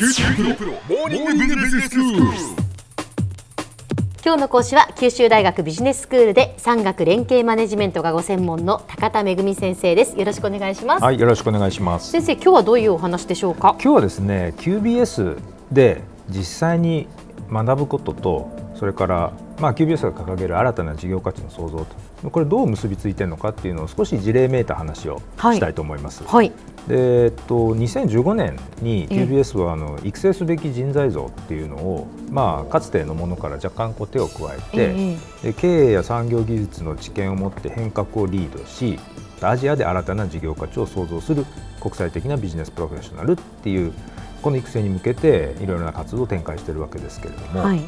九州大学モーニングビジネススクール。今日の講師は九州大学ビジネススクールで産学連携マネジメントがご専門の高田恵先生ですよろしくお願いします、はい、よろしくお願いします。先生今日はどういうお話でしょうか？今日はですね、QBS で実際に学ぶことと、それからまあ QBS が掲げる新たな事業価値の創造と、これどう結びついてるのかっていうのを少し事例めいた話をしたいと思います。はい。でえっと、2015年にええ QBS はあの育成すべき人材像っていうのを、まあ、かつてのものから若干こう手を加えて、えで経営や産業技術の知見を持って変革をリードしアジアで新たな事業価値を創造する国際的なビジネスプロフェッショナルっていうこの育成に向けていろいろな活動を展開しているわけですけれども、はい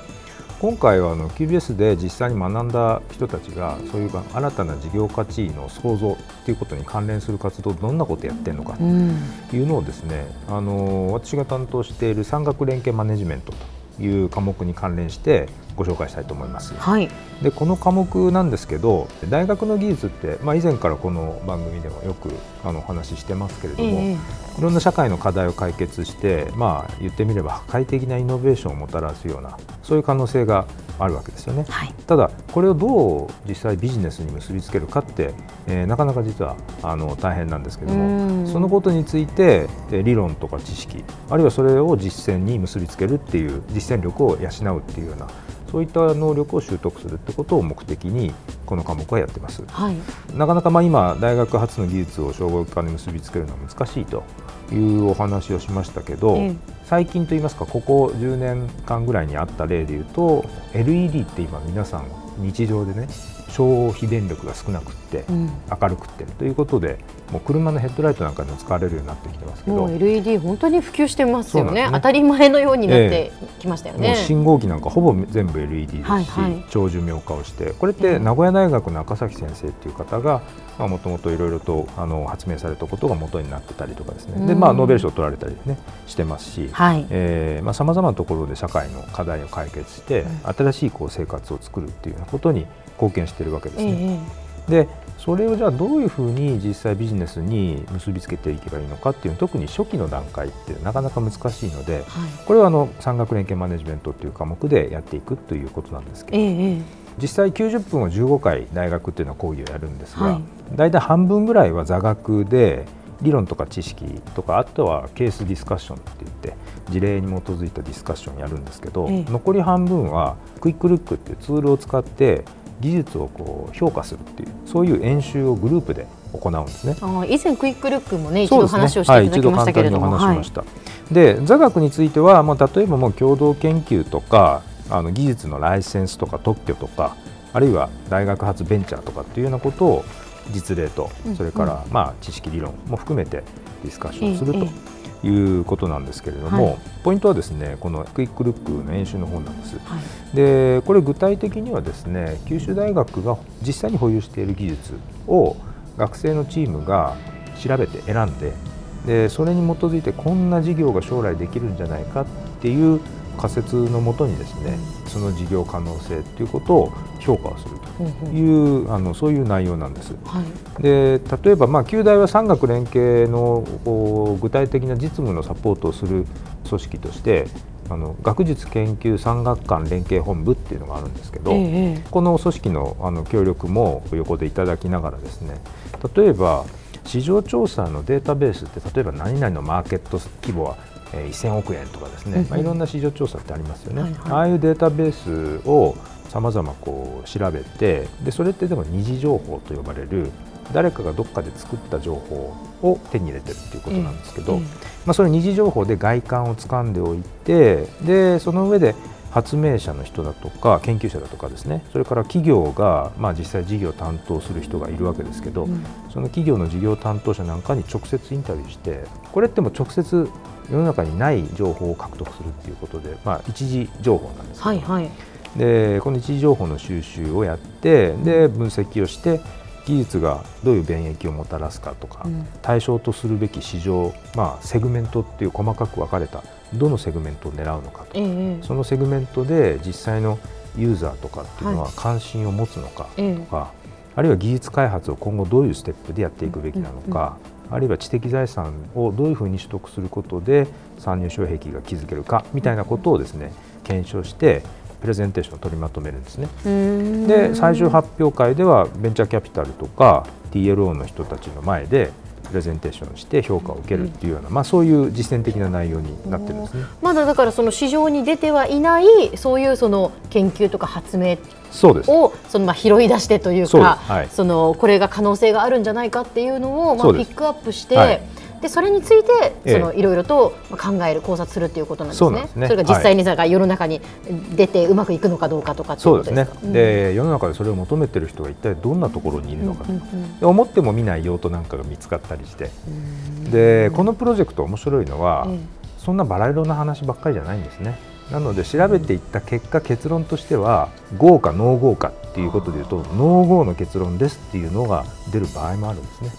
今回はあの QBS で実際に学んだ人たちがそういう新たな事業価値の創造っていうことに関連する活動どんなことをやってるのかうんというのをですねあの私が担当している産学連携マネジメントという科目に関連してご紹介したいと思います。はい。でこの科目なんですけど大学の技術って、まあ、以前からこの番組でもよくあのお話ししてますけれども、ええ。いろんな社会の課題を解決して、まあ、言ってみれば破壊的なイノベーションをもたらすようなそういう可能性があるわけですよね。はいただこれをどう実際ビジネスに結びつけるかって、えーなかなか実はあの大変なんですけどうんもそのことについてえー理論とか知識あるいはそれを実践に結びつけるっていう実践力を養うっていうようなそういった能力を習得するってことを目的にこの科目はやってます。はいなかなかまあ今大学発の技術を商業化に結びつけるのは難しいというお話をしましたけど、え最近といいますかここ10年間ぐらいにあった例でいうと LED って今皆さん日常でね消費電力が少なくってうん。明るくってということでもう車のヘッドライトなんかにも使われるようになってきてますけどもう LED 本当に普及してますよね。ね。当たり前のようになってきましたよね、信号機なんかほぼ全部 LED ですし、はいはい。長寿命化をして。これって名古屋大学の赤崎先生っていう方がもともといろいろとあの発明されたことが元になってたりとかですね、でうんまあ、ノーベル賞を取られたり、ね、してますしはい。さまざ、まなところで社会の課題を解決して、新しいこう生活を作るっていうようなことに貢献しているわけですえね。えでそれをじゃあどういうふうに実際ビジネスに結びつけていけばいいのかっていう特に初期の段階ってなかなか難しいのではい。これはあの産学連携マネジメントっていう科目でやっていくということなんですけどえええ。実際90分を15回大学っていうのは講義をやるんですが、はい。大体半分ぐらいは座学で理論とか知識とかあとはケースディスカッションって言って事例に基づいたディスカッションやるんですけど、ええ残り半分はクイックルックっていうツールを使って技術をこう評価するっていうそういう演習をグループで行うんですね。あ以前クイックルックもね一度話をしていただきましたけれども、はい、一度簡単にお話ししました。で座学については、まあ、例えばもう共同研究とかあの技術のライセンスとか特許とかあるいは大学発ベンチャーとかっていうようなことを実例とうんそれから、まあ、知識理論も含めてディスカッションするええ。ということなんですけれども、はい。ポイントはですねこのクイックルックの演習の本なんです。はい。でこれ具体的にはですね九州大学が実際に保有している技術を学生のチームが調べて選んででそれに基づいてこんな事業が将来できるんじゃないかっていう仮説のもとにですねその事業可能性ということを評価をするほうほうというあのそういう内容なんです。はい。で例えば、まあ、旧大は産学連携の具体的な実務のサポートをする組織としてあの学術研究産学官連携本部っていうのがあるんですけど、えええ。この組織のあの協力も横でいただきながらですね例えば市場調査のデータベースって例えば何々のマーケット規模はえー1000億円とかですね、うんうん。まあ、いろんな市場調査ってありますよね、はいはい。ああいうデータベースをさまざまこう調べてでそれってでも二次情報と呼ばれる誰かがどっかで作った情報を手に入れてるっていうことなんですけど、ええ。まあ、それ二次情報で外観を掴んでおいてでその上で発明者の人だとか研究者だとかですねそれから企業が、まあ、実際事業を担当する人がいるわけですけど、うん。その企業の事業担当者なんかに直接インタビューしてこれってもう直接世の中にない情報を獲得するっていうことで、まあ、一次情報なんですけど、はいはい。でこの一次情報の収集をやってで分析をして技術がどういう便益をもたらすかとか、うん。対象とするべき市場、まあ、セグメントっていう細かく分かれたどのセグメントを狙うのかとええそのセグメントで実際のユーザーとかっていうのはは関心を持つのかええ。とか、あるいは技術開発を今後どういうステップでやっていくべきなのか、あるいは知的財産をどういうふうに取得することで参入障壁が築けるかみたいなことをですね検証してプレゼンテーションを取りまとめるんですね。で最終発表会ではベンチャーキャピタルとか TLO の人たちの前でプレゼンテーションして評価を受けるっていうような、まあ、そういう実践的な内容になってるんですね。まだだからその市場に出てはいないそういうその研究とか発明そうです。をそのまあ拾い出してというかです。はい。そのこれが可能性があるんじゃないかっていうのをまあピックアップして、はいでそれについていろいろとまあ考える考察するっていうことなんですね。そね。れが実際になんか世の中に出てうまくいくのかどうかとかっていうそうですねことで。うん。で世の中でそれを求めてる人が一体どんなところにいるのかと、で思っても見ない用途なんかが見つかったりして、でこのプロジェクト面白いのは、えそんなバラ色な話ばっかりじゃないんですね。なので調べていった結果結論としては合かノー合かっていうことでいうとノー合の結論ですっていうのが出る場合もあるんですね。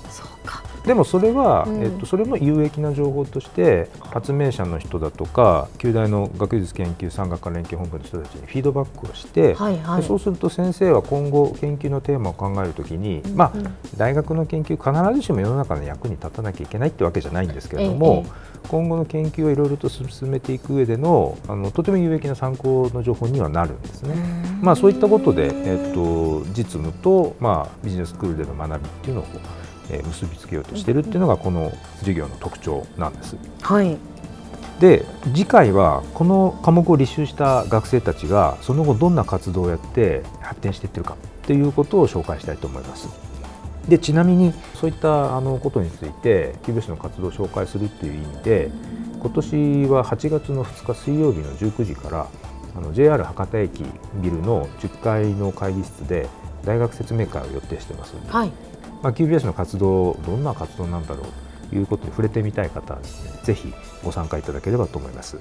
でもそれは、うん。えっと、それも有益な情報として発明者の人だとか旧大の学術研究産学科連携本部の人たちにフィードバックをして、はいはい。でそうすると先生は今後研究のテーマを考えるときに、まあ、大学の研究必ずしも世の中の役に立たなきゃいけないってわけじゃないんですけれども、ええ。今後の研究をいろいろと進めていく上でのあのとても有益な参考の情報にはなるんですね。まあ、そういったことで、えっと、実務と、まあ、ビジネススクールでの学びっていうのを、えー結びつけようとしているっていうのがこの授業の特徴なんです。はい。で次回はこの科目を履修した学生たちがその後どんな活動をやって発展していってるかっていうことを紹介したいと思います。でちなみにそういったあのことについて QBS の活動を紹介するっていう意味で今年は8月の2日水曜日の19時からあの JR 博多駅ビルの10階の会議室で大学説明会を予定してますはい。まあ、QBS の活動どんな活動なんだろうということに触れてみたい方はですねぜひご参加いただければと思います。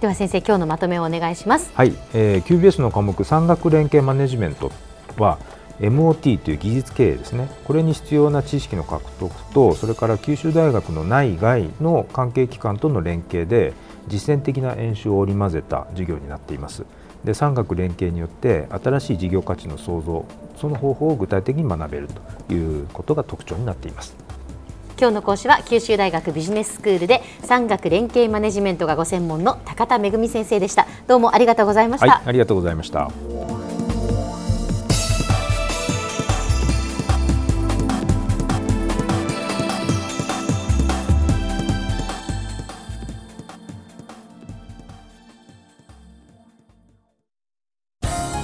では先生今日のまとめをお願いします。はい、えー、QBS の科目産学連携マネジメントは MOT という技術経営ですねこれに必要な知識の獲得とそれから九州大学の内外の関係機関との連携で実践的な演習を織り交ぜた授業になっていますで産学連携によって新しい事業価値の創造その方法を具体的に学べるということが特徴になっています今日の講師は九州大学ビジネススクールで産学連携マネジメントがご専門の高田恵先生でした。どうもありがとうございました。はいありがとうございました